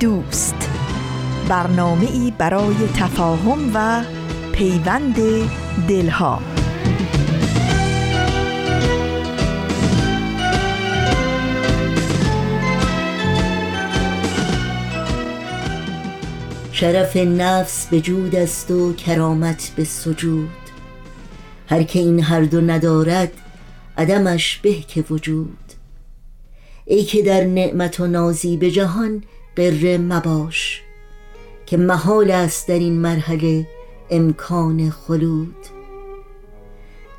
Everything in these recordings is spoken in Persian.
دوست. برنامه ای برای تفاهم و پیوند دلها. شرف نفس به جود است و کرامت به سجود. هر که این هر دو ندارد عدمش به که وجود. ای که در نعمت و نازی به جهان قره مباش که محال است در این مرحله امکان خلود.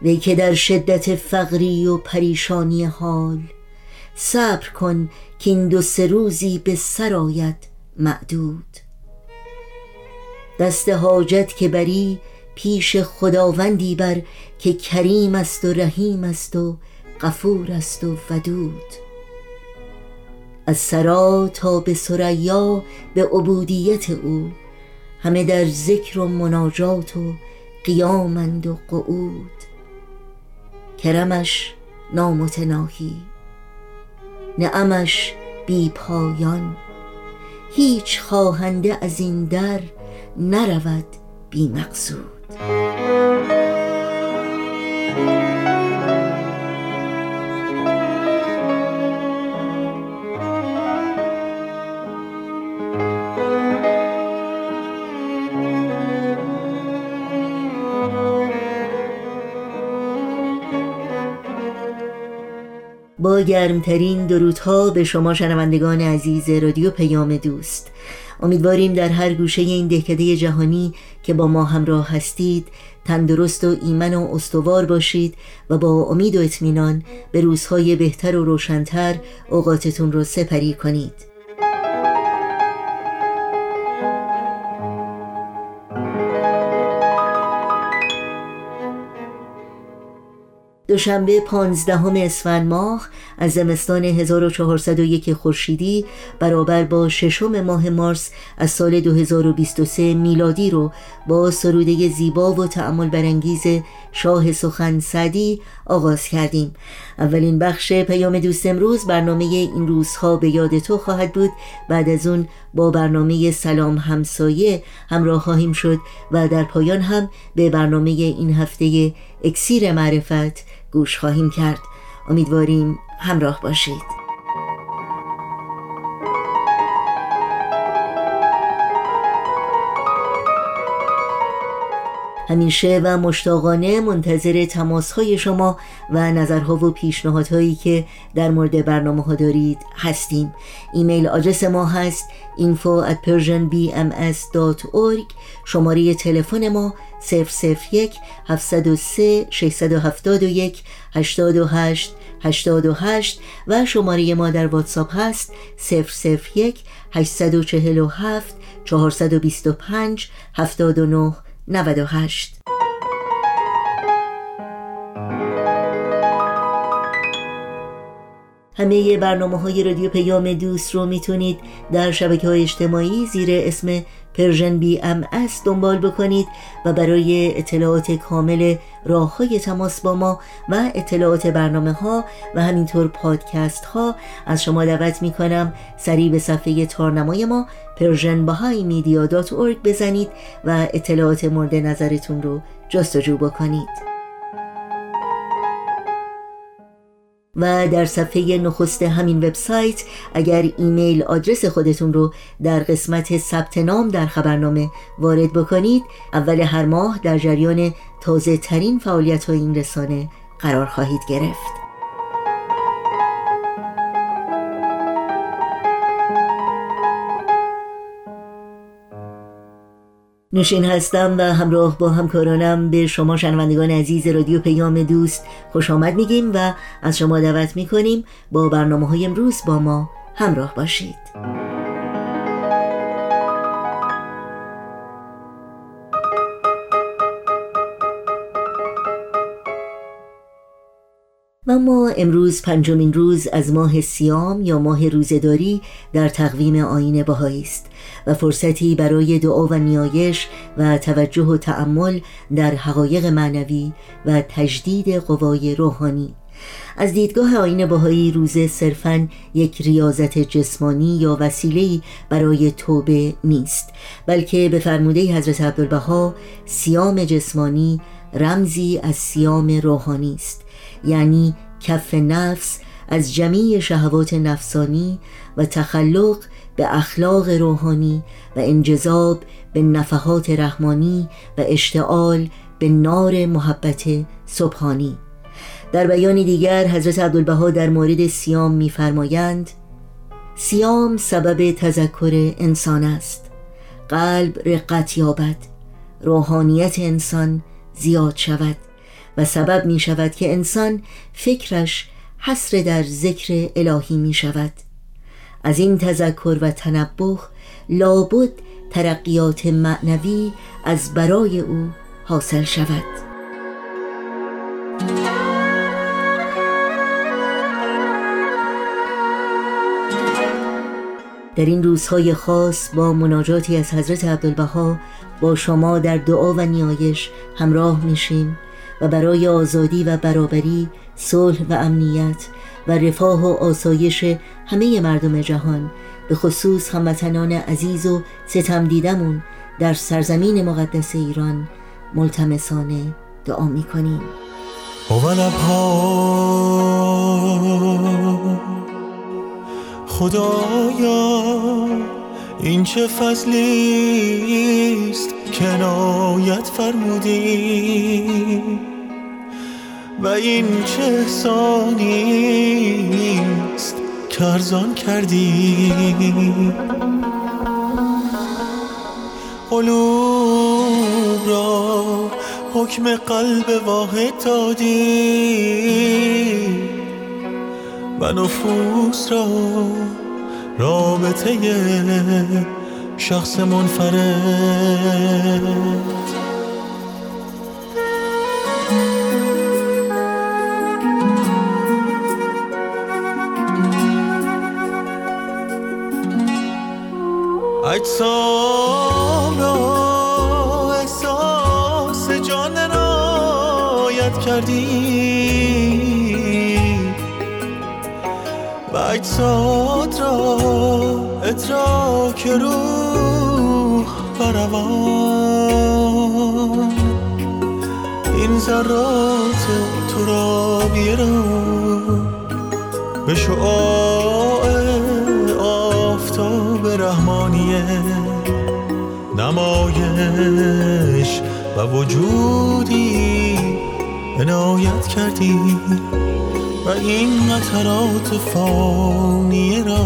وی که در شدت فقری و پریشانی حال صبر کن که این دو سه روزی به سرایت معدود. دست حاجت که بری پیش خداوندی بر که کریم است و رحیم است و غفور است و ودود. از سرا تا به سریا به عبودیت او همه در ذکر و مناجات و قیامند و قعود. کرمش نامتناهی نعمش بی پایان. هیچ خواهنده از این در نرود بی مقصود. با گرمترین درودها به شما شنوندگان عزیز رادیو پیام دوست. امیدواریم در هر گوشه این دهکده جهانی که با ما همراه هستید تندرست و ایمن و استوار باشید و با امید و اطمینان به روزهای بهتر و روشنتر اوقاتتون رو سپری کنید. دوشنبه پانزدهم اسفند ماه از زمستان 1401 خورشیدی برابر با ششم ماه مارس از سال 2023 میلادی رو با سروده زیبا و تعمل برانگیز شاه سخن سعدی آغاز کردیم. اولین بخش پیام دوست امروز برنامه این روزها به یاد تو خواهد بود. بعد از اون با برنامه سلام همسایه همراه خواهیم شد و در پایان هم به برنامه این هفته اکسیر معرفت گوش خواهیم کرد. امیدواریم همراه باشید. همیشه و مشتاقانه منتظر تماس های شما و نظرها و پیشنهادهایی که در مورد برنامه ها دارید هستیم. ایمیل آدرس ما هست info at persianbms.org شماره تلفن ما 001 703 671 828 828 و شماره ما در واتساپ هست 001 847 425 79 98 همه برنامه های رادیو پیام دوست رو می‌تونید در شبکه های اجتماعی زیر اسم Persian BMS دنبال بکنید و برای اطلاعات کامل راه های تماس با ما و اطلاعات برنامه ها و همینطور پادکست ها از شما دعوت می کنم سریع به صفحه تارنمای ما Persian بزنید و اطلاعات مورد نظرتون رو جستجو بکنید. و در صفحه نخست همین وبسایت اگر ایمیل آدرس خودتون رو در قسمت ثبت نام در خبرنامه وارد بکنید اول هر ماه در جریان تازه ترین فعالیت های این رسانه قرار خواهید گرفت. نوشین هستم و همراه با همکارانم به شما شنوندگان عزیز رادیو پیام دوست خوش آمد میگیم و از شما دعوت می‌کنیم با برنامه های امروز با ما همراه باشید. و ما امروز پنجمین روز از ماه سیام یا ماه روزداری در تقویم آین بهایی است و فرصتی برای دعا و نیایش و توجه و تأمل در حقایق معنوی و تجدید قوای روحانی. از دیدگاه آین بهایی روزه صرفا یک ریاضت جسمانی یا وسیله برای توبه نیست بلکه به فرموده حضرت عبدالبها سیام جسمانی رمزی از سیام روحانی است. یعنی کف نفس از جمیع شهوات نفسانی و تخلق به اخلاق روحانی و انجذاب به نفحات رحمانی و اشتعال به نار محبت سبحانی. در بیان دیگر حضرت عبدالبها در مورد سیام می‌فرمایند سیام سبب تذکر انسان است. قلب رقت یابد. روحانیت انسان زیاد شود. و سبب می شود که انسان فکرش حسر در ذکر الهی می شود. از این تذکر و تنبخ لابد ترقیات معنوی از برای او حاصل شود. در این روزهای خاص با مناجاتی از حضرت عبدالبها با شما در دعا و نیایش همراه میشیم. و برای آزادی و برابری صلح و امنیت و رفاه و آسایش همه مردم جهان به خصوص هموطنان عزیز و ستم دیدمون در سرزمین مقدس ایران ملتمسانه دعا می‌کنیم. خدایا این چه فضلی است؟ کنایت فرمودی. و این چه احسانی است؟ کرزان کردی. قلوب را حکم قلب واحد دادی. و نفوس را رابطه شخص منفرد. اجسام را احساس جان رایت کردی و اجساد را ادراک روح بروان. این ذرات ترابیه را به شعاع آفتاب رحمانیه نمایش و وجودی عنایت کردی. و این قطرات فانیه را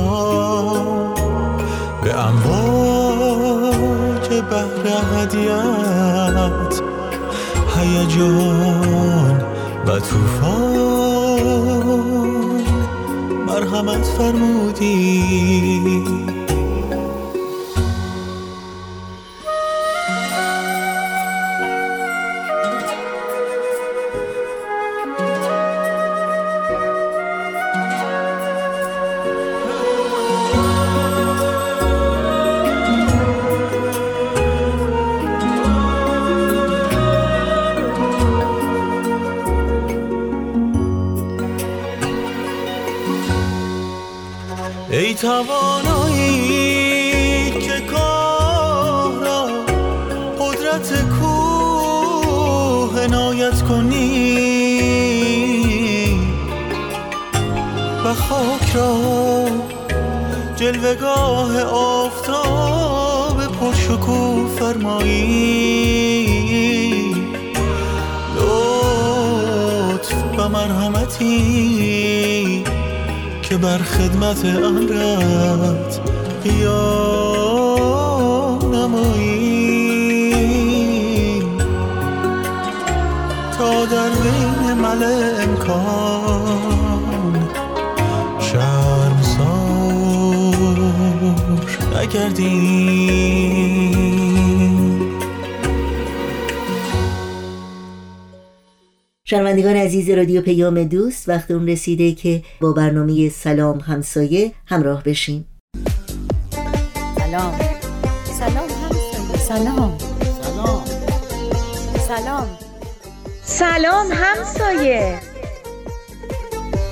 به امواج بحر هدیت هیجان و طوفان مرحمت فرمودی. توانایی که کار را قدرت کوه عنایت کنی. و خاک را جلوگاه آفتاب پرشکوه فرمایی. لطف و مرحمتی. بر خدمت آن امرت یا نمایی تا در بین مل امکان شرمسار نگردیم. شنوندگان عزیز رادیو پیام دوست وقت اون رسیده که با برنامه سلام همسایه همراه بشیم. سلام. سلام همسایه. سلام. سلام. سلام سلام همسایه.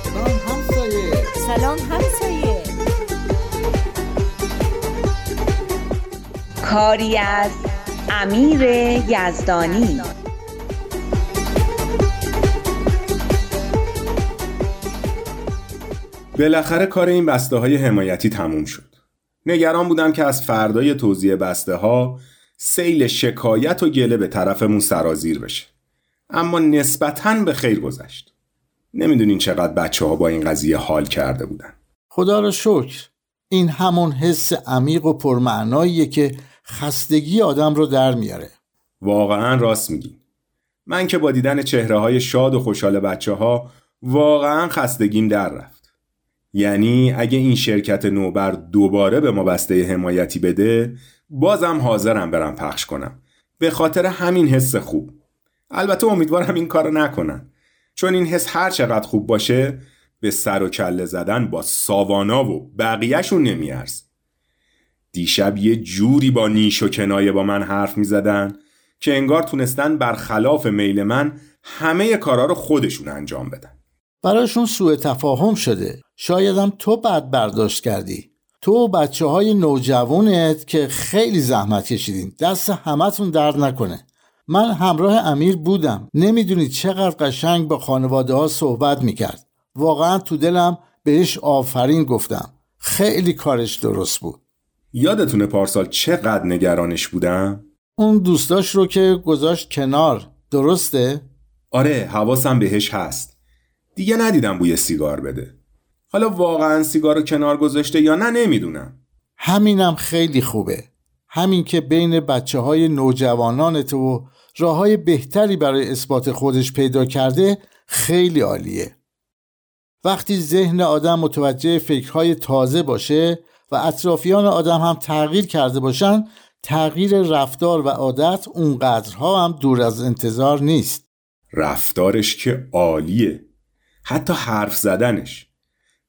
سلام همسایه. سلام همسایه. کاری از امیر یزدانی. بالاخره کار این بسته های حمایتی تموم شد. نگران بودم که از فردای توزیع بسته ها سیل شکایت و گله به طرفمون سرازیر بشه. اما نسبتاً به خیر گذشت. نمی‌دونین چقدر بچه ها با این قضیه حال کرده بودن. خدا را شکر این همون حس عمیق و پرمعناییه که خستگی آدم رو در میاره واقعا راست میگین. من که با دیدن چهره های شاد و خوشحال بچه ها واقعا خستگیم در رفت. یعنی اگه این شرکت نوبر دوباره به ما بسته حمایتی بده بازم حاضرم برم پخش کنم. به خاطر همین حس خوب. البته امیدوارم این کارو نکنن. چون این حس هر چقدر خوب باشه به سر و کله زدن با ساوانا و بقیهشون نمیارز. دیشب یه جوری با نیش و کنایه با من حرف می زدن که انگار تونستن برخلاف میل من همه کارا رو خودشون انجام بدن. براشون سوء تفاهم شده. شایدم تو بد برداشت کردی. تو و بچه های نوجوانت که خیلی زحمت کشیدین. دست همتون درد نکنه. من همراه امیر بودم. نمی‌دونی چقدر قشنگ با خانواده ها صحبت می‌کرد. واقعا تو دلم بهش آفرین گفتم. خیلی کارش درست بود. یادتونه پارسال چقدر نگرانش بودم؟ اون دوستاش رو که گذاشت کنار. درسته؟ آره حواسم بهش هست. دیگه ندیدم بوی سیگار بده. حالا واقعا سیگار رو کنار گذاشته یا نه نمی‌دونم. همینم خیلی خوبه. همین که بین بچه های نوجوانان تو راه های بهتری برای اثبات خودش پیدا کرده خیلی عالیه. وقتی ذهن آدم متوجه فکرهای تازه باشه و اطرافیان آدم هم تغییر کرده باشن تغییر رفتار و عادت اونقدرها هم دور از انتظار نیست. رفتارش که عالیه. حتی حرف زدنش.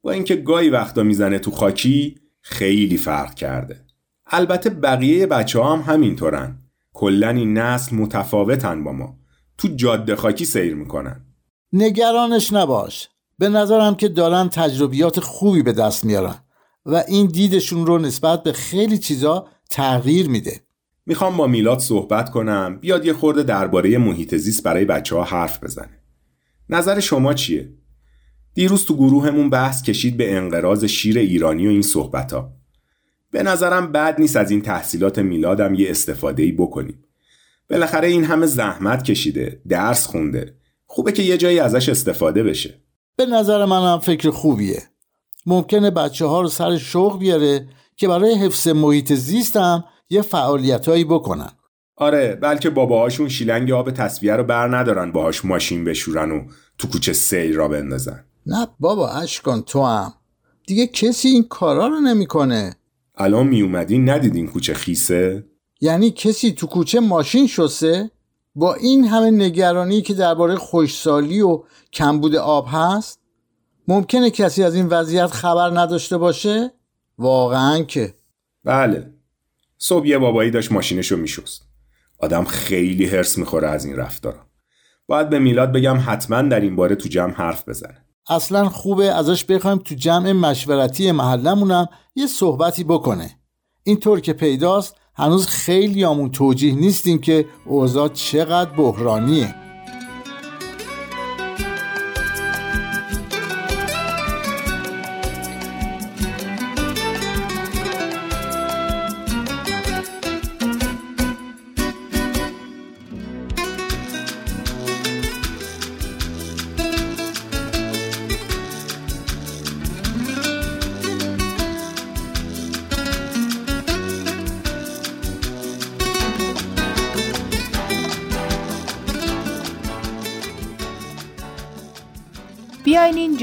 با اینکه گاهی وقتا می‌زنه تو خاکی خیلی فرق کرده. البته بقیه بچه ها هم همینطورن. کلا این نسل متفاوتن با ما. تو جاده خاکی سیر می‌کنن. نگرانش نباش. به نظرم که دارن تجربیات خوبی به دست میارن و این دیدشون رو نسبت به خیلی چیزا تغییر میده. می‌خوام با میلاد صحبت کنم. بیاد یه خورده درباره محیط زیست برای بچه ها حرف بزنه. نظر شما چیه؟ دیروز تو گروهمون بحث کشید به انقراض شیر ایرانی و این صحبت ها. به نظرم بد نیست از این تحصیلات میلادم یه استفاده ای بکنیم. بالاخره این همه زحمت کشیده، درس خونده. خوبه که یه جایی ازش استفاده بشه. به نظر من هم فکر خوبیه ممکنه بچه ها رو سر شوق بیاره که برای حفظ محیط زیست هم یه فعالیتهایی بکنن آره بلکه باباهاشون شیلنگ آب تصویه رو بر ندارن باهاش ماشین بشورن و تو کوچه سیل را بندازن نه بابا اشکان تو هم دیگه کسی این کارا رو نمی‌کنه. الان می اومدین ندیدین کوچه خیسه؟ یعنی کسی تو کوچه ماشین شسته؟ با این همه نگرانی که درباره خوشسالی و کمبود آب هست ممکنه کسی از این وضعیت خبر نداشته باشه؟ واقعا که. بله. صبح یه بابایی داشت ماشینشو میشست. آدم خیلی هرس می‌خوره از این رفتارا. باید به میلاد بگم حتما در این باره تو جمع حرف بزنه. اصلا خوبه ازش بخوایم تو جمع مشورتی محلمونم یه صحبتی بکنه. اینطور که پیداست هنوز خیلی آمون توجیه نیستیم که اوضاع چقدر بحرانیه.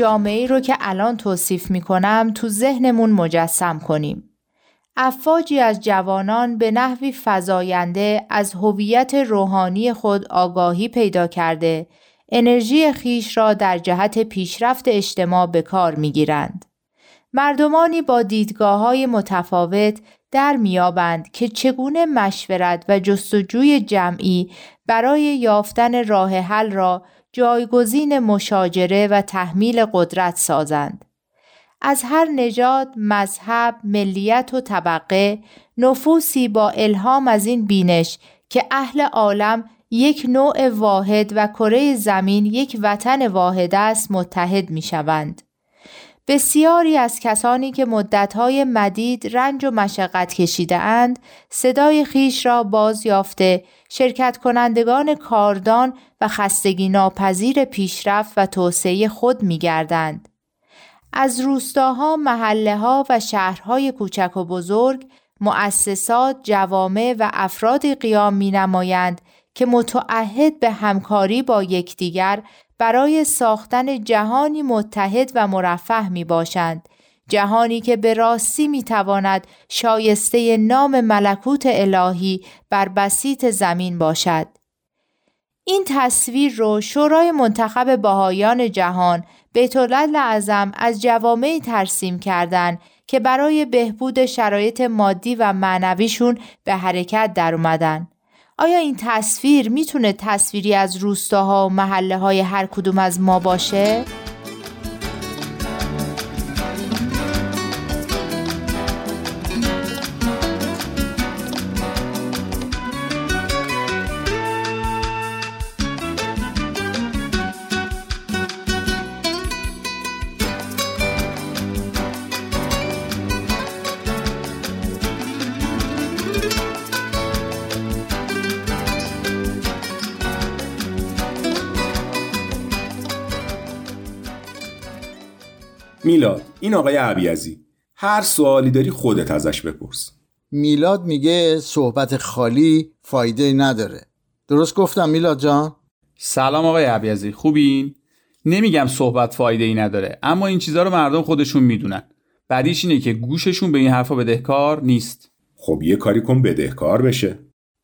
جامعه رو که الان توصیف می کنم تو ذهنمون مجسم کنیم. افواجی از جوانان به نحوی فزاینده از هویت روحانی خود آگاهی پیدا کرده انرژی خیش را در جهت پیشرفت اجتماع به کار می گیرند. مردمانی با دیدگاه های متفاوت در میابند که چگونه مشورت و جستجوی جمعی برای یافتن راه حل را جایگزین مشاجره و تحمیل قدرت سازند. از هر نژاد، مذهب، ملیت و طبقه نفوسی با الهام از این بینش که اهل عالم یک نوع واحد و کره زمین یک وطن واحد است متحد می شوند. بسیاری از کسانی که مدتهای مدید رنج و مشقت کشیده اند صدای خیش را باز یافته شرکت کنندگان کاردان و خستگی ناپذیر پیشرفت و توسعه خود می گردند. از روستاها، محله ها و شهرهای کوچک و بزرگ مؤسسات، جوامع و افرادی قیام می نمایند که متعهد به همکاری با یکدیگر برای ساختن جهانی متحد و مرفه می باشند. جهانی که به راستی می تواند شایسته نام ملکوت الهی بر بسیط زمین باشد. این تصویر رو شورای منتخب باهایان جهان بیت اعظم از جوامعی ترسیم کردند که برای بهبود شرایط مادی و معنویشون به حرکت در اومدن. آیا این تصویر می‌تونه تصویری از روستاها و محله های هر کدوم از ما باشه؟ میلاد این آقای عبیزی هر سوالی داری خودت ازش بپرس. میلاد میگه صحبت خالی فایده نداره. درست گفتم میلاد جان؟ سلام آقای عبیزی خوبین؟ نمیگم صحبت فایده ای نداره اما این چیزها رو مردم خودشون می‌دونن. بعدیش اینه که گوششون به این حرفا بدهکار نیست. خب یه کاری کن بدهکار بشه.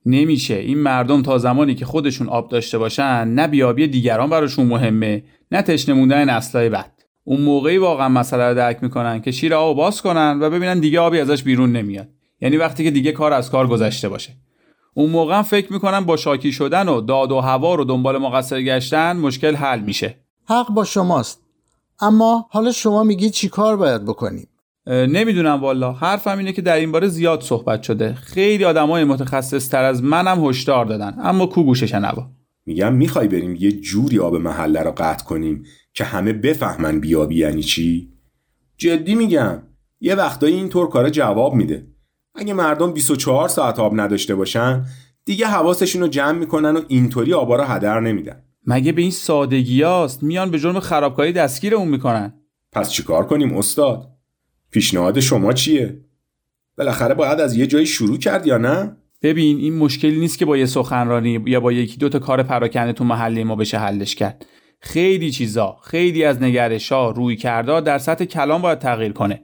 نمیشه. این مردم تا زمانی که خودشون آب داشته باشن نه بیابی دیگران براشون مهمه نه تشنه موندن نسلای بعد. اون موقعی واقعا مسئله رو درک می‌کنن که شیر آب باز کنن و ببینن دیگه آبی ازش بیرون نمیاد. یعنی وقتی که دیگه کار از کار گذشته باشه. اون موقع فکر می‌کنن با شاکی شدن و داد و هوا رو دنبال مقصر گشتن مشکل حل میشه. حق با شماست. اما حالا شما میگی چی کار باید بکنیم؟ نمی‌دونم والا. حرفم اینه که در این باره زیاد صحبت شده. خیلی آدمای متخصص تر از منم هشدار دادن. اما کو گوشش نوا میگم می‌خوای بریم یه جوری آب محله رو قطع کنیم که همه بفهمن بیابی یعنی چی. جدی میگم یه وقتایی اینطور کارا جواب میده. اگه مردم 24 ساعت آب نداشته باشن دیگه حواسشون رو جمع می‌کنن و اینطوری آبا رو هدر نمیدن. مگه به این سادگی هاست؟ میان به جرم خرابکاری دستگیر اون می‌کنن. پس چیکار کنیم استاد؟ پیشنهاد شما چیه؟ بالاخره باید از یه جایی شروع کرد یا نه؟ ببین این مشکلی نیست که با یه سخنرانی یا با یکی دو تا کار پراکنده تو محله ما بشه حلش کرد. خیلی چیزا خیلی از نگرش ها روی کرده در سطح کلام باید تغییر کنه.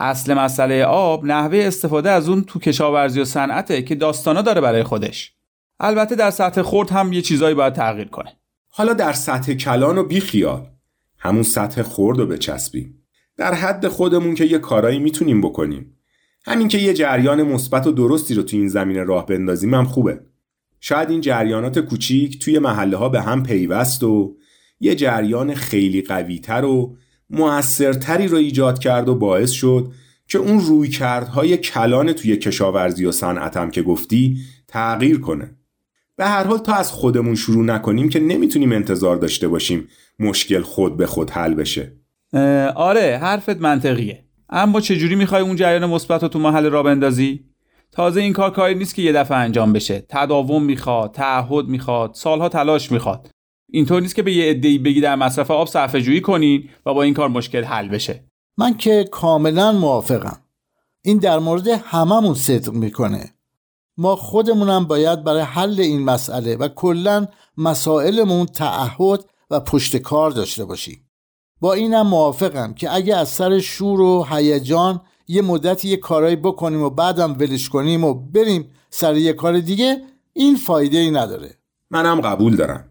اصل مسئله آب نحوه استفاده از اون تو کشاورزی و صنعته که داستانا داره برای خودش. البته در سطح خرد هم یه چیزایی باید تغییر کنه. حالا در سطح کلان و بیخیال همون سطح خرد رو بچسبیم. در حد خودمون که یه کارایی می‌تونیم بکنیم. همین که یه جریان مثبت و درستی رو تو این زمینه راه بندازیم هم خوبه. شاید این جریانات کوچیک توی محله ها به هم پیوست و یه جریان خیلی قویتر و موثرتری رو ایجاد کرد و باعث شد که اون رویکردهای کلان توی کشاورزی و صنعتم که گفتی تغییر کنه. به هر حال تا از خودمون شروع نکنیم که نمی‌تونیم انتظار داشته باشیم مشکل خود به خود حل بشه. آره حرفت منطقیه. اما چجوری می‌خوای اون جریان مثبت رو تو محل را بندازی؟ تازه این کار کاری نیست که یه دفعه انجام بشه. تداوم می‌خواد تعهد می‌خواد سالها تلاش می‌خواد. اینطور نیست که به یه عده‌ای بگی در مصرف آب صرفه جویی کنین و با این کار مشکل حل بشه. من که کاملا موافقم. این در مورد هممون صدق می‌کنه. ما خودمونم باید برای حل این مسئله و کلا مسائلمون تعهد و پشت کار داشته باشیم. با اینم موافقم که اگه از سر شور و هیجان یه مدتی یه کارایی بکنیم و بعدم ولش کنیم و بریم سر یه کار دیگه این فایده ای نداره. منم قبول دارم.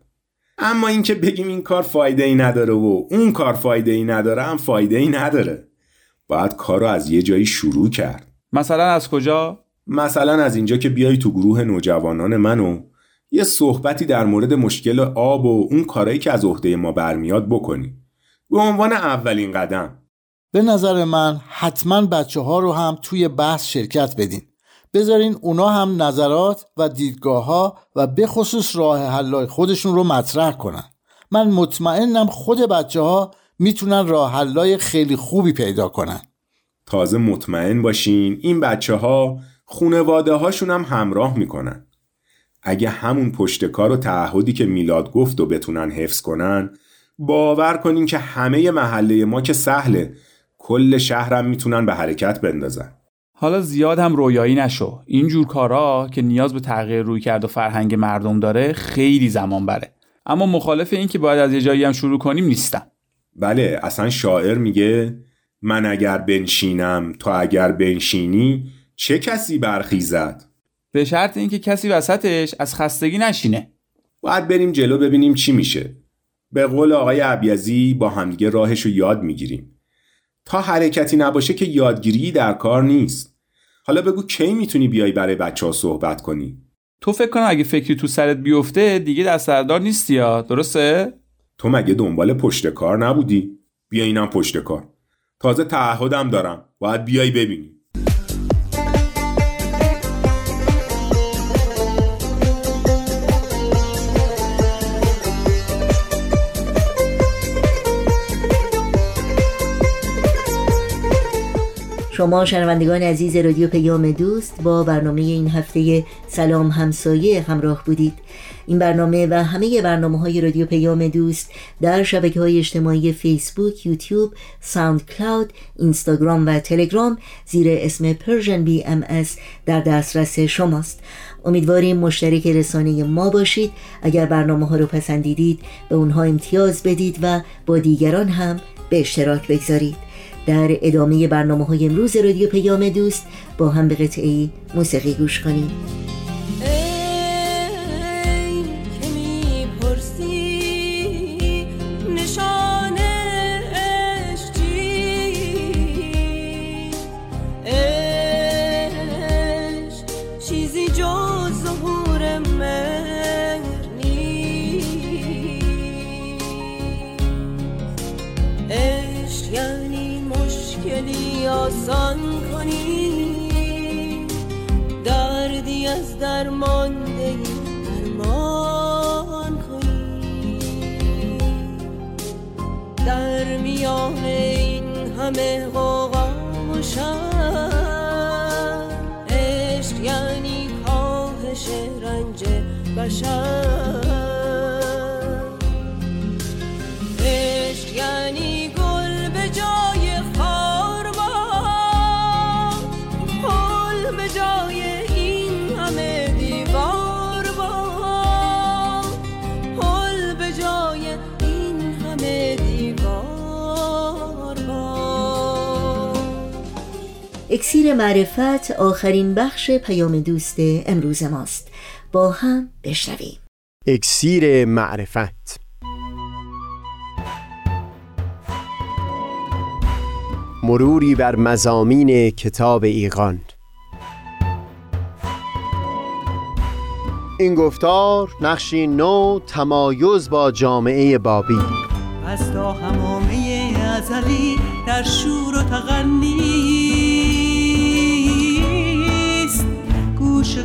اما اینکه بگیم این کار فایده ای نداره و اون کار فایده ای نداره هم فایده ای نداره. باید کار رو از یه جایی شروع کرد. مثلا از کجا؟ مثلا از اینجا که بیای تو گروه نوجوانان منو یه صحبتی در مورد مشکل آب و اون کارایی که از عهده ما برمیاد بکنی. به عنوان اولین قدم. به نظر من حتما بچه ها رو هم توی بحث شرکت بدین. بذارین اونا هم نظرات و دیدگاه ها و به خصوص راه حلای خودشون رو مطرح کنن. من مطمئنم خود بچه ها می‌تونن راه حلای خیلی خوبی پیدا کنن. تازه مطمئن باشین این بچه ها خونواده هاشون هم همراه می‌کنن. اگه همون پشتکار و تعهدی که میلاد گفت و بتونن حفظ کنن باور کنین که همه محله ما که سهله. کل شهرم می‌تونن به حرکت بندازن. حالا زیاد هم رویایی نشو. اینجور کارا که نیاز به تغییر روی کرد و فرهنگ مردم داره خیلی زمان بره. اما مخالف این که باید از یه جایی هم شروع کنیم نیستم. بله اصلا شاعر میگه من اگر بنشینم تو اگر بنشینی چه کسی برخیزد؟ به شرط اینکه کسی وسطش از خستگی نشینه. باید بریم جلو ببینیم چی میشه. به قول آقای عبیزی با همدیگه راهش رو یاد می‌گیریم. تا حرکتی نباشه که یادگیری در کار نیست. حالا بگو کی می‌تونی بیای برای بچه ها صحبت کنی؟ تو فکر کنم اگه فکری تو سرت بیفته دیگه دستردار نیستی یا؟ درسته؟ تو مگه دنبال پشت کار نبودی؟ بیا اینم پشت کار. تازه تعهدم دارم. باید بیای ببینی. شما شنوندگان عزیز رادیو پیام دوست با برنامه این هفته سلام همسایه همراه بودید. این برنامه و همه برنامه های رادیو پیام دوست در شبکه های اجتماعی فیسبوک، یوتیوب، ساوند کلاود، اینستاگرام و تلگرام زیر اسم MS در دسترس شماست. امیدواریم مشترک رسانه ما باشید. اگر برنامه ها رو پسندیدید به اونها امتیاز بدید و با دیگران هم به اشتراک بگذارید. در ادامه برنامه های امروز رادیو پیام دوست با هم به قطعه موسیقی گوش کنیم. همه غوغا و عشق یعنی کاهش رنج بشر. اکسیر معرفت آخرین بخش پیام دوست امروز ماست. با هم بشنویم. اکسیر معرفت. مروری بر مزامین کتاب ایقان این گفتار نقشی نو تمایز با جامعه بابی. از تا همامه ازلی در شور و تغنیست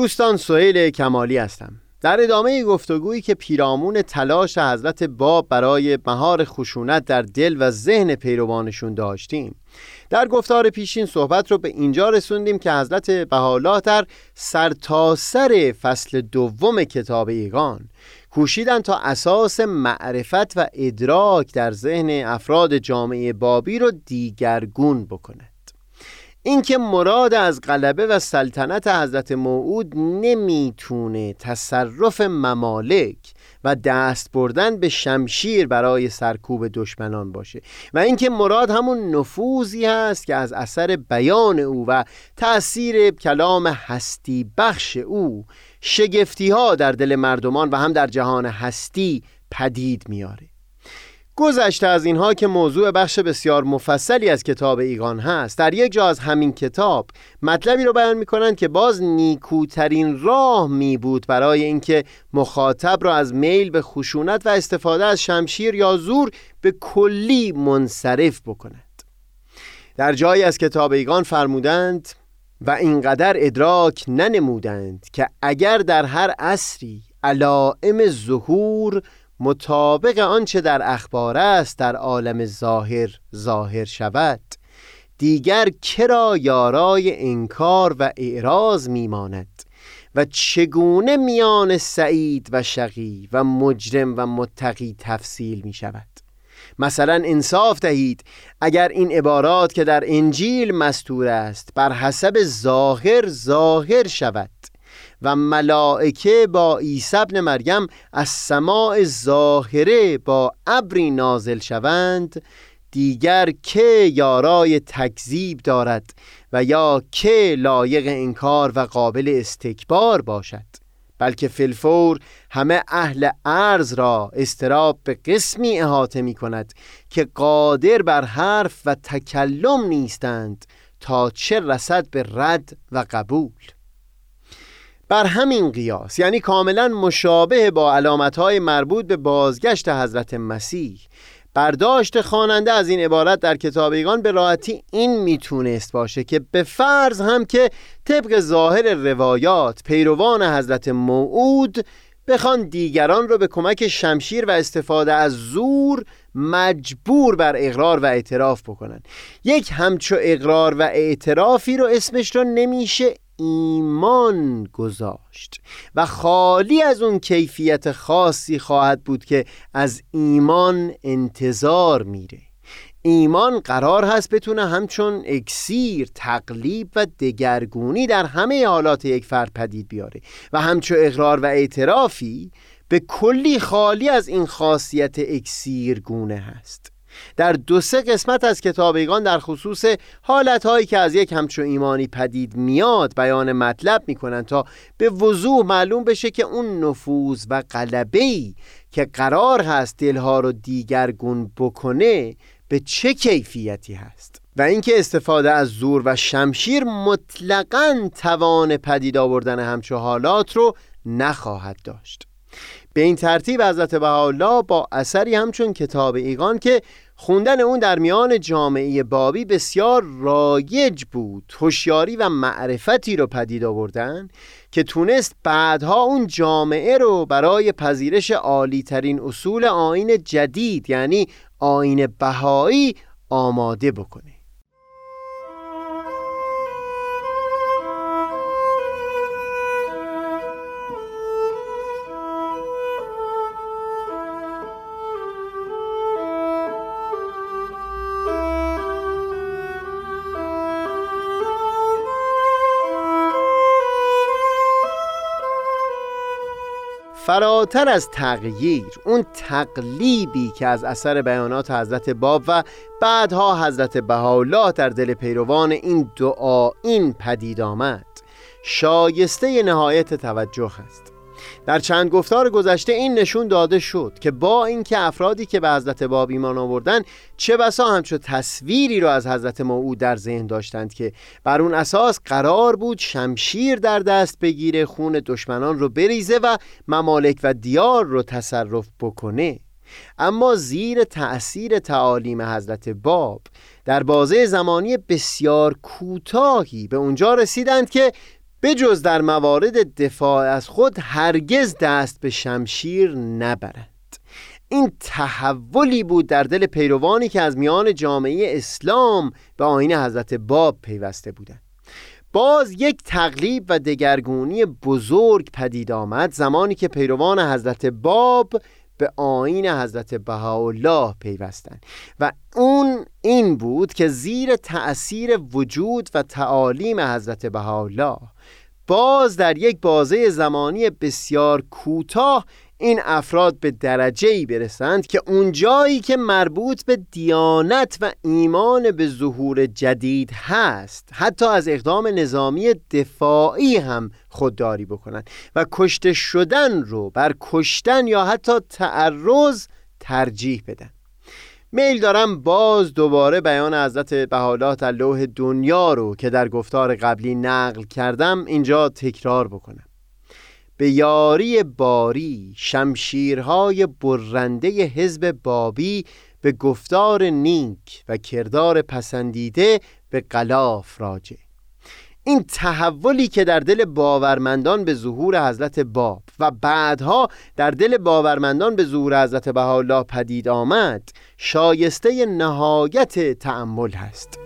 دوستان سهیل کمالی هستم. در ادامه گفتگویی که پیرامون تلاش حضرت باب برای مهار خشونت در دل و ذهن پیروانشون داشتیم. در گفتار پیشین صحبت رو به اینجا رسوندیم که حضرت بهاءالله در سرتاسر فصل دوم کتاب ایگان کوشیدن تا اساس معرفت و ادراک در ذهن افراد جامعه بابی رو دیگرگون بکنه. اینکه مراد از غلبه و سلطنت حضرت موعود نمی‌تونه تصرف ممالک و دست بردن به شمشیر برای سرکوب دشمنان باشه و اینکه مراد همون نفوذی هست که از اثر بیان او و تأثیر کلام هستی بخش او شگفتی ها در دل مردمان و هم در جهان هستی پدید میاره. گذشته از اینها که موضوع بخش بسیار مفصلی از کتاب ایگان هست در یک جا از همین کتاب مطلبی رو بیان می‌کنند که باز نیکوترین راه می بود برای اینکه مخاطب را از میل به خشونت و استفاده از شمشیر یا زور به کلی منصرف بکند. در جایی از کتاب ایگان فرمودند و اینقدر ادراک ننمودند که اگر در هر عصری علائم ظهور مطابق آنچه در اخبار است در عالم ظاهر ظاهر شود. دیگر کرا یارای انکار و اعراض میماند و چگونه میان سعید و شقی و مجرم و متقی تفصیل می شود؟ مثلا انصاف دهید اگر این عبارات که در انجیل مستور است بر حسب ظاهر ظاهر شود. و ملائکه با عیسی ابن مریم از سماع ظاهره با ابری نازل شوند دیگر که یارای تکذیب دارد و یا که لایق انکار و قابل استکبار باشد بلکه فلفور همه اهل عرض را استراب به قسمی احاطه می کند که قادر بر حرف و تکلم نیستند تا چه رسد به رد و قبول. بر همین قیاس یعنی کاملا مشابه با علامتهای مربوط به بازگشت حضرت مسیح. برداشت خواننده از این عبارت در کتابیگان به راحتی این می‌تونست باشه که به فرض هم که طبق ظاهر روایات پیروان حضرت موعود بخوان دیگران رو به کمک شمشیر و استفاده از زور مجبور بر اقرار و اعتراف بکنن. یک همچو اقرار و اعترافی رو اسمش رو نمیشه ایمان گذاشت و خالی از اون کیفیت خاصی خواهد بود که از ایمان انتظار میره. ایمان قرار هست بتونه همچون اکسیر تقلیب و دگرگونی در همه حالات یک فرد پدید بیاره و همچون اقرار و اعترافی به کلی خالی از این خاصیت اکسیرگونه هست. در دو سه قسمت از کتابیگان در خصوص حالتهایی که از یک همچون ایمانی پدید میاد بیان مطلب می‌کنن تا به وضوح معلوم بشه که اون نفوذ و قلبهی که قرار هست دلها رو دیگرگون بکنه به چه کیفیتی هست؟ و اینکه استفاده از زور و شمشیر مطلقا توان پدید آوردن همچو حالات رو نخواهد داشت. به این ترتیب حضرت بهاءالله با اثری همچون کتاب ایگان که خوندن اون در میان جامعه بابی بسیار رایج بود. هوشیاری و معرفتی رو پدید آوردن که تونست بعدها اون جامعه رو برای پذیرش عالی ترین اصول آین جدید یعنی آین بهایی آماده بکنه. فراتر از تغییر اون تقلیبی که از اثر بیانات حضرت باب و بعدها حضرت بهاءالله در دل پیروان این دعا این پدید آمد. شایسته نهایت توجه است. در چند گفتار گذشته این نشون داده شد که با اینکه افرادی که به حضرت باب ایمان آوردن چه بسا همچو تصویری رو از حضرت موعود در ذهن داشتند که بر اون اساس قرار بود شمشیر در دست بگیره خون دشمنان رو بریزه و ممالک و دیار رو تصرف بکنه. اما زیر تأثیر تعالیم حضرت باب در بازه زمانی بسیار کوتاهی به اونجا رسیدند که بجز در موارد دفاع از خود هرگز دست به شمشیر نبرند. این تحولی بود در دل پیروانی که از میان جامعه اسلام به آین حضرت باب پیوسته بودند. باز یک تقلیب و دگرگونی بزرگ پدید آمد زمانی که پیروان حضرت باب به آین حضرت بهاءالله پیوستند و اون این بود که زیر تأثیر وجود و تعالیم حضرت بهاءالله باز در یک بازه زمانی بسیار کوتاه این افراد به درجه ای برسند که اون جایی که مربوط به دیانت و ایمان به ظهور جدید هست حتی از اقدام نظامی دفاعی هم خودداری بکنند و کشته شدن رو بر کشتن یا حتی تعرض ترجیح بدن. میل دارم باز دوباره بیان حضرت بحالات لوح دنیا رو که در گفتار قبلی نقل کردم اینجا تکرار بکنم. به یاری باری شمشیرهای برنده حزب بابی به گفتار نیک و کردار پسندیده به قلاف راجع. این تحولی که در دل باورمندان به ظهور حضرت باب و بعدها در دل باورمندان به ظهور حضرت بهاءالله پدید آمد شایسته نهایت تأمل هست.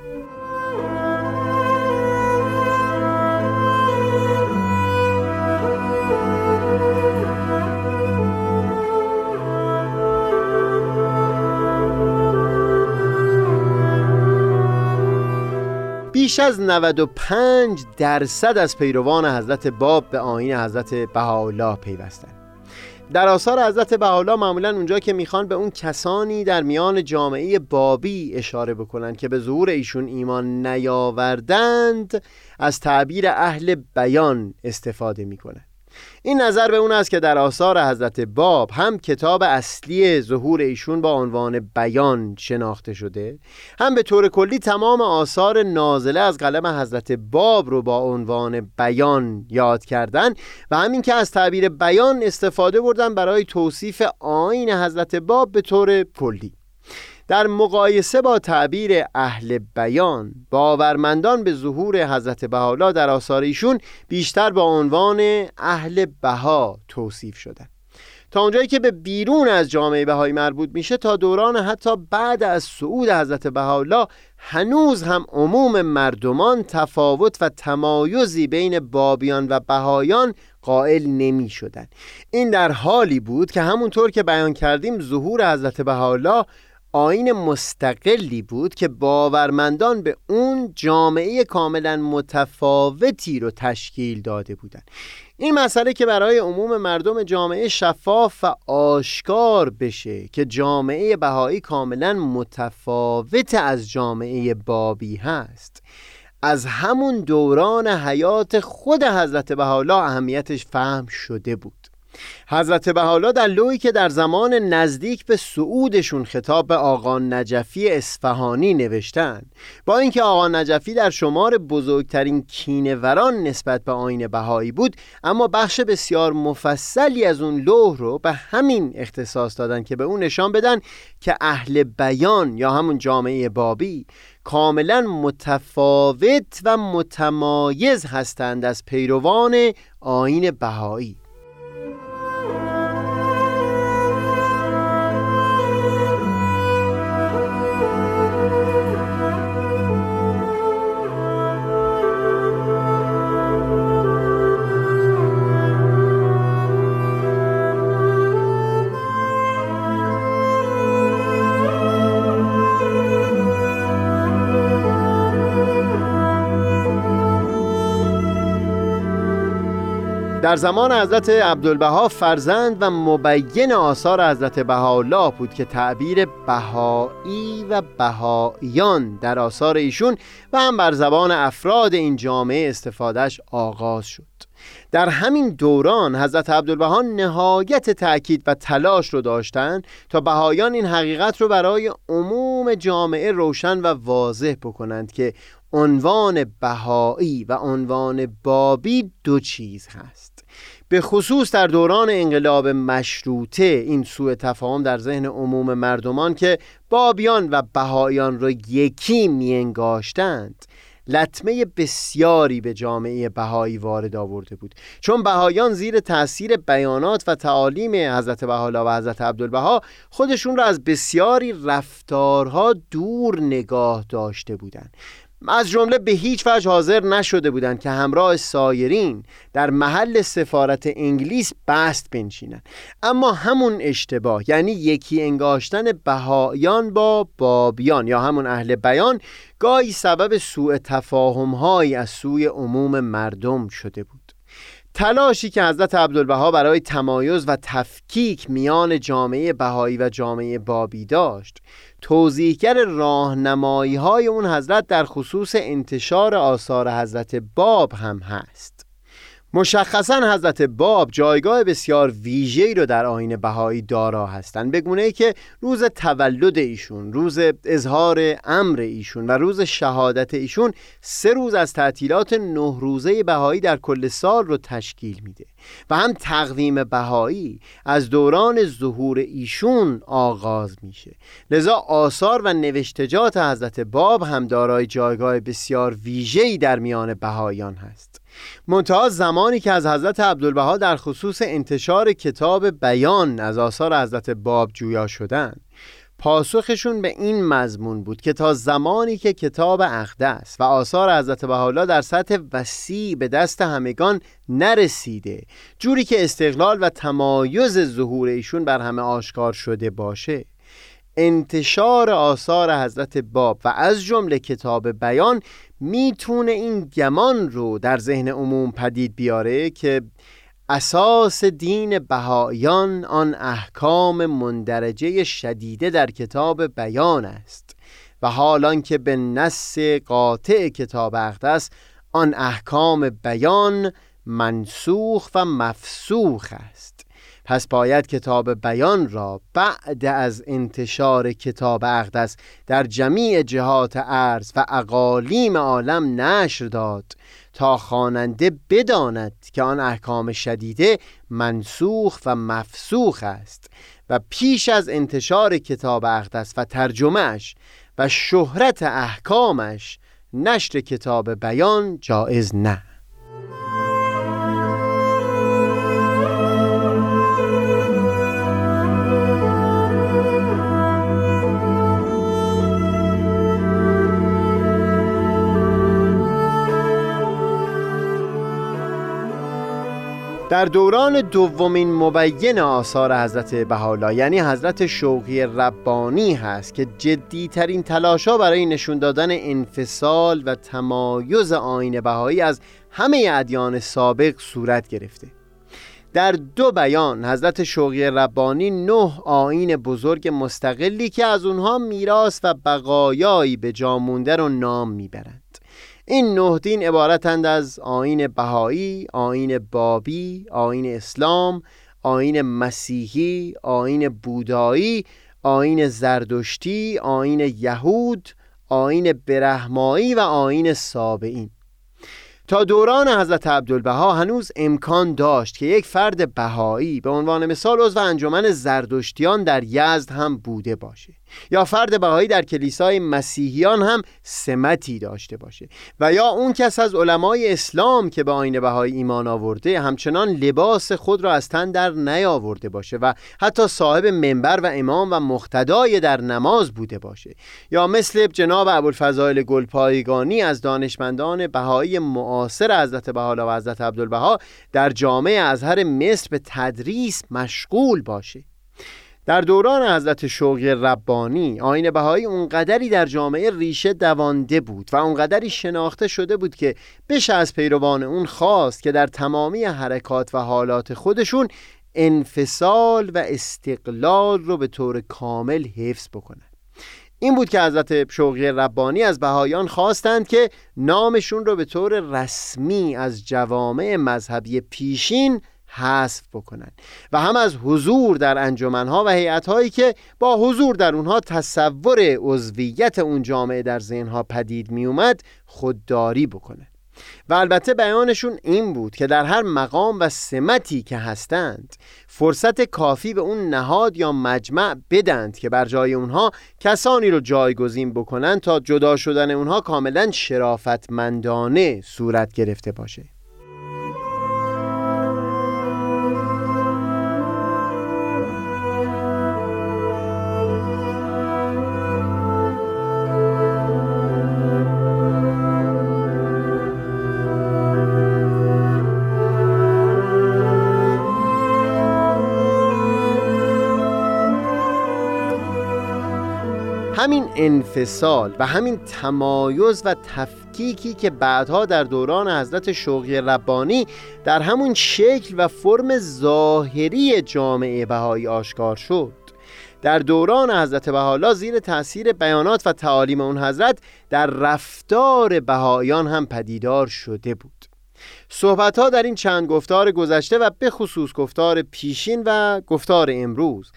بیش از 95 درصد از پیروان حضرت باب به آین حضرت بهاءالله پیوستند در آثار حضرت بهاءالله معمولا اونجا که می‌خوان به اون کسانی در میان جامعه بابی اشاره بکنن که به ظهور ایشون ایمان نیاوردند از تعبیر اهل بیان استفاده می‌کنن. این نظر به اون است که در آثار حضرت باب هم کتاب اصلی ظهور ایشون با عنوان بیان شناخته شده هم به طور کلی تمام آثار نازله از قلم حضرت باب رو با عنوان بیان یاد کردن و همین که از تعبیر بیان استفاده بردن برای توصیف آین حضرت باب به طور کلی. در مقایسه با تعبیر اهل بیان باورمندان به ظهور حضرت بهاءالله در آثار ایشون بیشتر با عنوان اهل بها توصیف شده تا اونجایی که به بیرون از جامعه بهایی مربوط میشه تا دوران حتی بعد از صعود حضرت بهاءالله هنوز هم عموم مردمان تفاوت و تمایزی بین بابیان و بهایان قائل نمی شدن. این در حالی بود که همونطور که بیان کردیم ظهور حضرت بهاءالله آین مستقلی بود که باورمندان به اون جامعه کاملا متفاوتی رو تشکیل داده بودند. این مسئله که برای عموم مردم جامعه شفاف و آشکار بشه که جامعه بهایی کاملا متفاوت از جامعه بابی هست. از همون دوران حیات خود حضرت بهاءالله اهمیتش فهم شده بود. حضرت بحالا در لوی که در زمان نزدیک به سعودشون خطاب به آقا نجفی اصفهانی نوشتن با اینکه آقا نجفی در شمار بزرگترین کینوران نسبت به آین بهایی بود اما بخش بسیار مفصلی از اون لوح رو به همین اختصاص دادن که به اون نشان بدن که اهل بیان یا همون جامعه بابی کاملا متفاوت و متمایز هستند از پیروان آین بهایی. در زمان حضرت عبدالبها فرزند و مبین آثار حضرت بهاءالله بود که تعبیر بهایی و بهاییان در آثار ایشون و هم بر زبان افراد این جامعه استفادهش آغاز شد. در همین دوران حضرت عبدالبها نهایت تأکید و تلاش رو داشتند تا بهایان این حقیقت رو برای عموم جامعه روشن و واضح بکنند که عنوان بهایی و عنوان بابی دو چیز هست. به خصوص در دوران انقلاب مشروطه این سوء تفاهم در ذهن عموم مردمان که بابیان و بهایان را یکی میانگاشتند لطمه بسیاری به جامعه بهایی وارد آورده بود. چون بهایان زیر تاثیر بیانات و تعالیم حضرت بهاءالله و حضرت عبدالبها خودشون را از بسیاری رفتارها دور نگاه داشته بودند. از جمله به هیچ وجه حاضر نشده بودند که همراه سایرین در محل سفارت انگلیس بست بنشینند. اما همون اشتباه یعنی یکی انگاشتن بهایان با بابیان یا همون اهل بیان گاهی سبب سوء تفاهم از سوی عموم مردم شده بود. تلاشی که حضرت عبدالبها برای تمایز و تفکیک میان جامعه بهایی و جامعه بابی داشت توضیحگر راهنمایی های اون حضرت در خصوص انتشار آثار حضرت باب هم هست. مشخصا حضرت باب جایگاه بسیار ویژه‌ای رو در آین بهایی دارا هستند به گونه ای که روز تولد ایشون روز اظهار امر ایشون و روز شهادت ایشون سه روز از تعطیلات نه روزه بهایی در کل سال رو تشکیل میده و هم تقویم بهایی از دوران ظهور ایشون آغاز میشه. لذا آثار و نوشتجات حضرت باب هم دارای جایگاه بسیار ویژه‌ای در میان بهایان هست. منتها زمانی که از حضرت عبدالبها در خصوص انتشار کتاب بیان از آثار حضرت باب جویا شدن پاسخشون به این مضمون بود که تا زمانی که کتاب اقدس و آثار حضرت بهاءالله در سطح وسیع به دست همگان نرسیده جوری که استقلال و تمایز ظهور ایشون بر همه آشکار شده باشه. انتشار آثار حضرت باب و از جمله کتاب بیان می‌تونه این گمان رو در ذهن عموم پدید بیاره که اساس دین بهایان آن احکام مندرجه شدیده در کتاب بیان است و حالان که به نص قاطع کتاب اقدس آن احکام بیان منسوخ و مفسوخ است. پس باید کتاب بیان را بعد از انتشار کتاب اقدس در جمیع جهات عرض و اقالیم عالم نشر داد تا خواننده بداند که آن احکام شدیده منسوخ و مفسوخ است و پیش از انتشار کتاب اقدس و ترجمهش و شهرت احکامش نشر کتاب بیان جایز نه. در دوران دومین مبین آثار حضرت بهاءالله یعنی حضرت شوقی ربانی هست که جدیترین تلاشا برای نشون دادن انفصال و تمایز آین بهایی از همه ادیان سابق صورت گرفته. در دو بیان حضرت شوقی ربانی نه آین بزرگ مستقلی که از اونها میراث و بقایایی به جا مونده رو نام می‌برند. این نه دین عبارتند از آین بهایی، آین بابی، آین اسلام، آین مسیحی، آین بودایی، آین زردشتی، آین یهود، آین برهمایی و آین سابعین تا دوران حضرت عبدالبها هنوز امکان داشت که یک فرد بهایی به عنوان مثال عضو انجمن زردشتیان در یزد هم بوده باشه. یا فرد بهایی در کلیسای مسیحیان هم سمتی داشته باشه و یا اون کس از علمای اسلام که به آین بهایی ایمان آورده همچنان لباس خود را از تن در نیاورده باشه و حتی صاحب منبر و امام و مختدای در نماز بوده باشه. یا مثل جناب ابوالفضائل گلپایگانی از دانشمندان بهایی معاصر حضرت بهاءالله و حضرت عبدالبها در جامعه ازهر مصر به تدریس مشغول باشه. در دوران حضرت شوقی ربانی آین بهایی اونقدری در جامعه ریشه دوانده بود و اونقدری شناخته شده بود که بشه از پیروان اون خواست که در تمامی حرکات و حالات خودشون انفصال و استقلال رو به طور کامل حفظ بکنن. این بود که حضرت شوقی ربانی از بهایان خواستند که نامشون رو به طور رسمی از جوامع مذهبی پیشین حذف بکنن. و هم از حضور در انجمنها و هیئت‌هایی که با حضور در اونها تصور عضویت اون جامعه در ذهنها پدید می اومد خودداری بکنه. و البته بیانشون این بود که در هر مقام و سمتی که هستند فرصت کافی به اون نهاد یا مجمع بدند که بر جای اونها کسانی رو جایگزین بکنن تا جدا شدن اونها کاملا شرافتمندانه صورت گرفته باشه. انفصال و همین تمایز و تفکیکی که بعدها در دوران حضرت شوقی ربانی در همون شکل و فرم ظاهری جامعه بهایی آشکار شد. در دوران حضرت بهاءالله زیر تاثیر بیانات و تعالیم اون حضرت در رفتار بهایان هم پدیدار شده بود. صحبت ها در این چند گفتار گذشته و به خصوص گفتار پیشین و گفتار امروز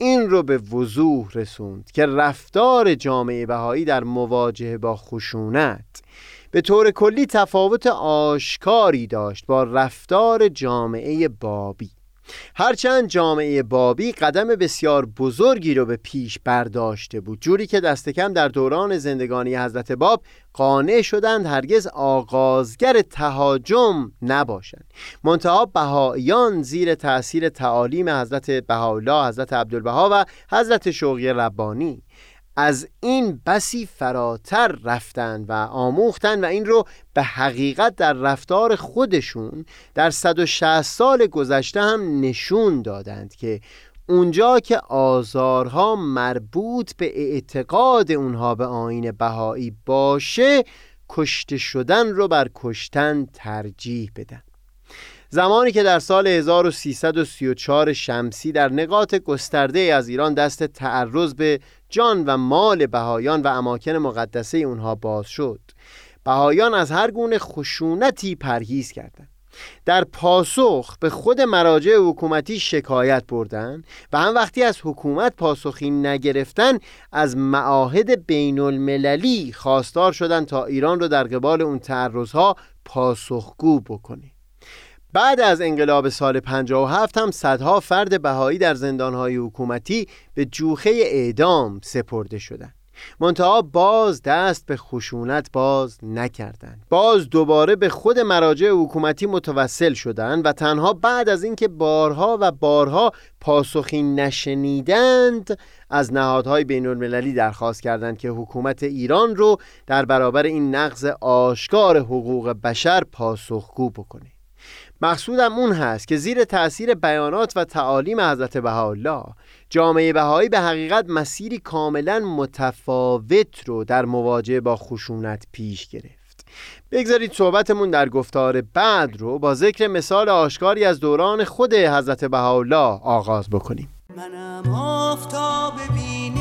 این رو به وضوح رسوند که رفتار جامعه بهایی در مواجهه با خشونت به طور کلی تفاوت آشکاری داشت با رفتار جامعه بابی. هرچند جامعه بابی قدم بسیار بزرگی رو به پیش برداشته بود جوری که دست کم در دوران زندگانی حضرت باب قانع شدند هرگز آغازگر تهاجم نباشند. منتها بهاییان زیر تأثیر تعالیم حضرت بهاءالله حضرت عبدالبها و حضرت شوقی ربانی. از این بسی فراتر رفتن و آموختن و این رو به حقیقت در رفتار خودشون در 160 سال گذشته هم نشون دادند که اونجا که آزارها مربوط به اعتقاد اونها به آین بهایی باشه کشته شدن رو بر کشتن ترجیح بدن. زمانی که در سال 1334 شمسی در نقاط گسترده از ایران دست تعرض به جان و مال بهایان و اماکن مقدسه اونها باز شد. بهایان از هر گونه خشونتی پرهیز کردند. در پاسخ به خود مراجع حکومتی شکایت بردن و هم وقتی از حکومت پاسخی نگرفتن از معاهد بین المللی خواستار شدن تا ایران رو در قبال اون تعرضها پاسخگو بکنه. بعد از انقلاب سال 57 هم صدها فرد بهایی در زندانهای حکومتی به جوخه اعدام سپرده شدند. منتها باز دست به خشونت باز نکردند باز دوباره به خود مراجع حکومتی متوسل شدند و تنها بعد از اینکه بارها و بارها پاسخی نشنیدند از نهادهای بین المللی درخواست کردند که حکومت ایران رو در برابر این نقض آشکار حقوق بشر پاسخگو بکنه مقصودم اون هست که زیر تأثیر بیانات و تعالیم حضرت بهاءالله جامعه بهایی به حقیقت مسیری کاملا متفاوت رو در مواجهه با خشونت پیش گرفت. بگذارید صحبتمون در گفتار بعد رو با ذکر مثال آشکاری از دوران خود حضرت بهاءالله آغاز بکنیم. منم آفتاب بینش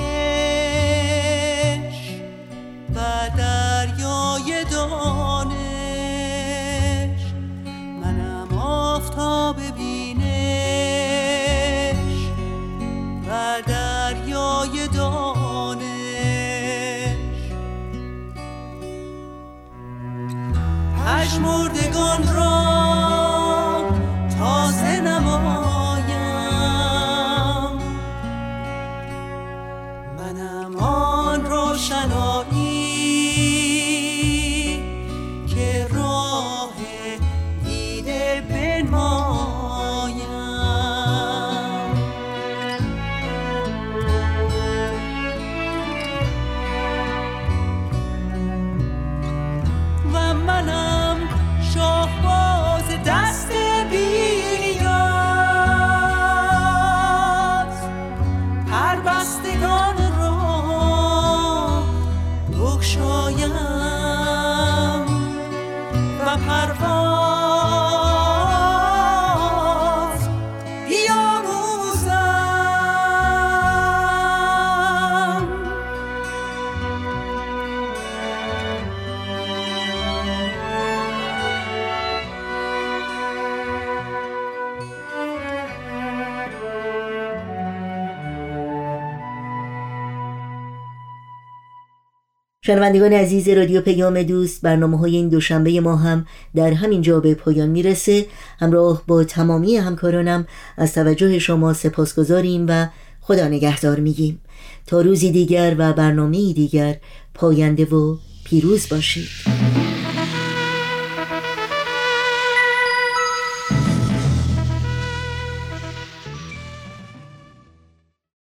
و دریای دانش آفتاب بینش و دریای دانش. پژمردگان را تازه نمایم. منم آن روشنایی شنوندگان عزیز رادیو پیام دوست برنامه های این دوشنبه ما هم در همین جا به پایان می‌رسه. همراه با تمامی همکارانم از توجه شما سپاسگزاریم و خدا نگهدار میگیم. تا روزی دیگر و برنامه دیگر پاینده و پیروز باشید.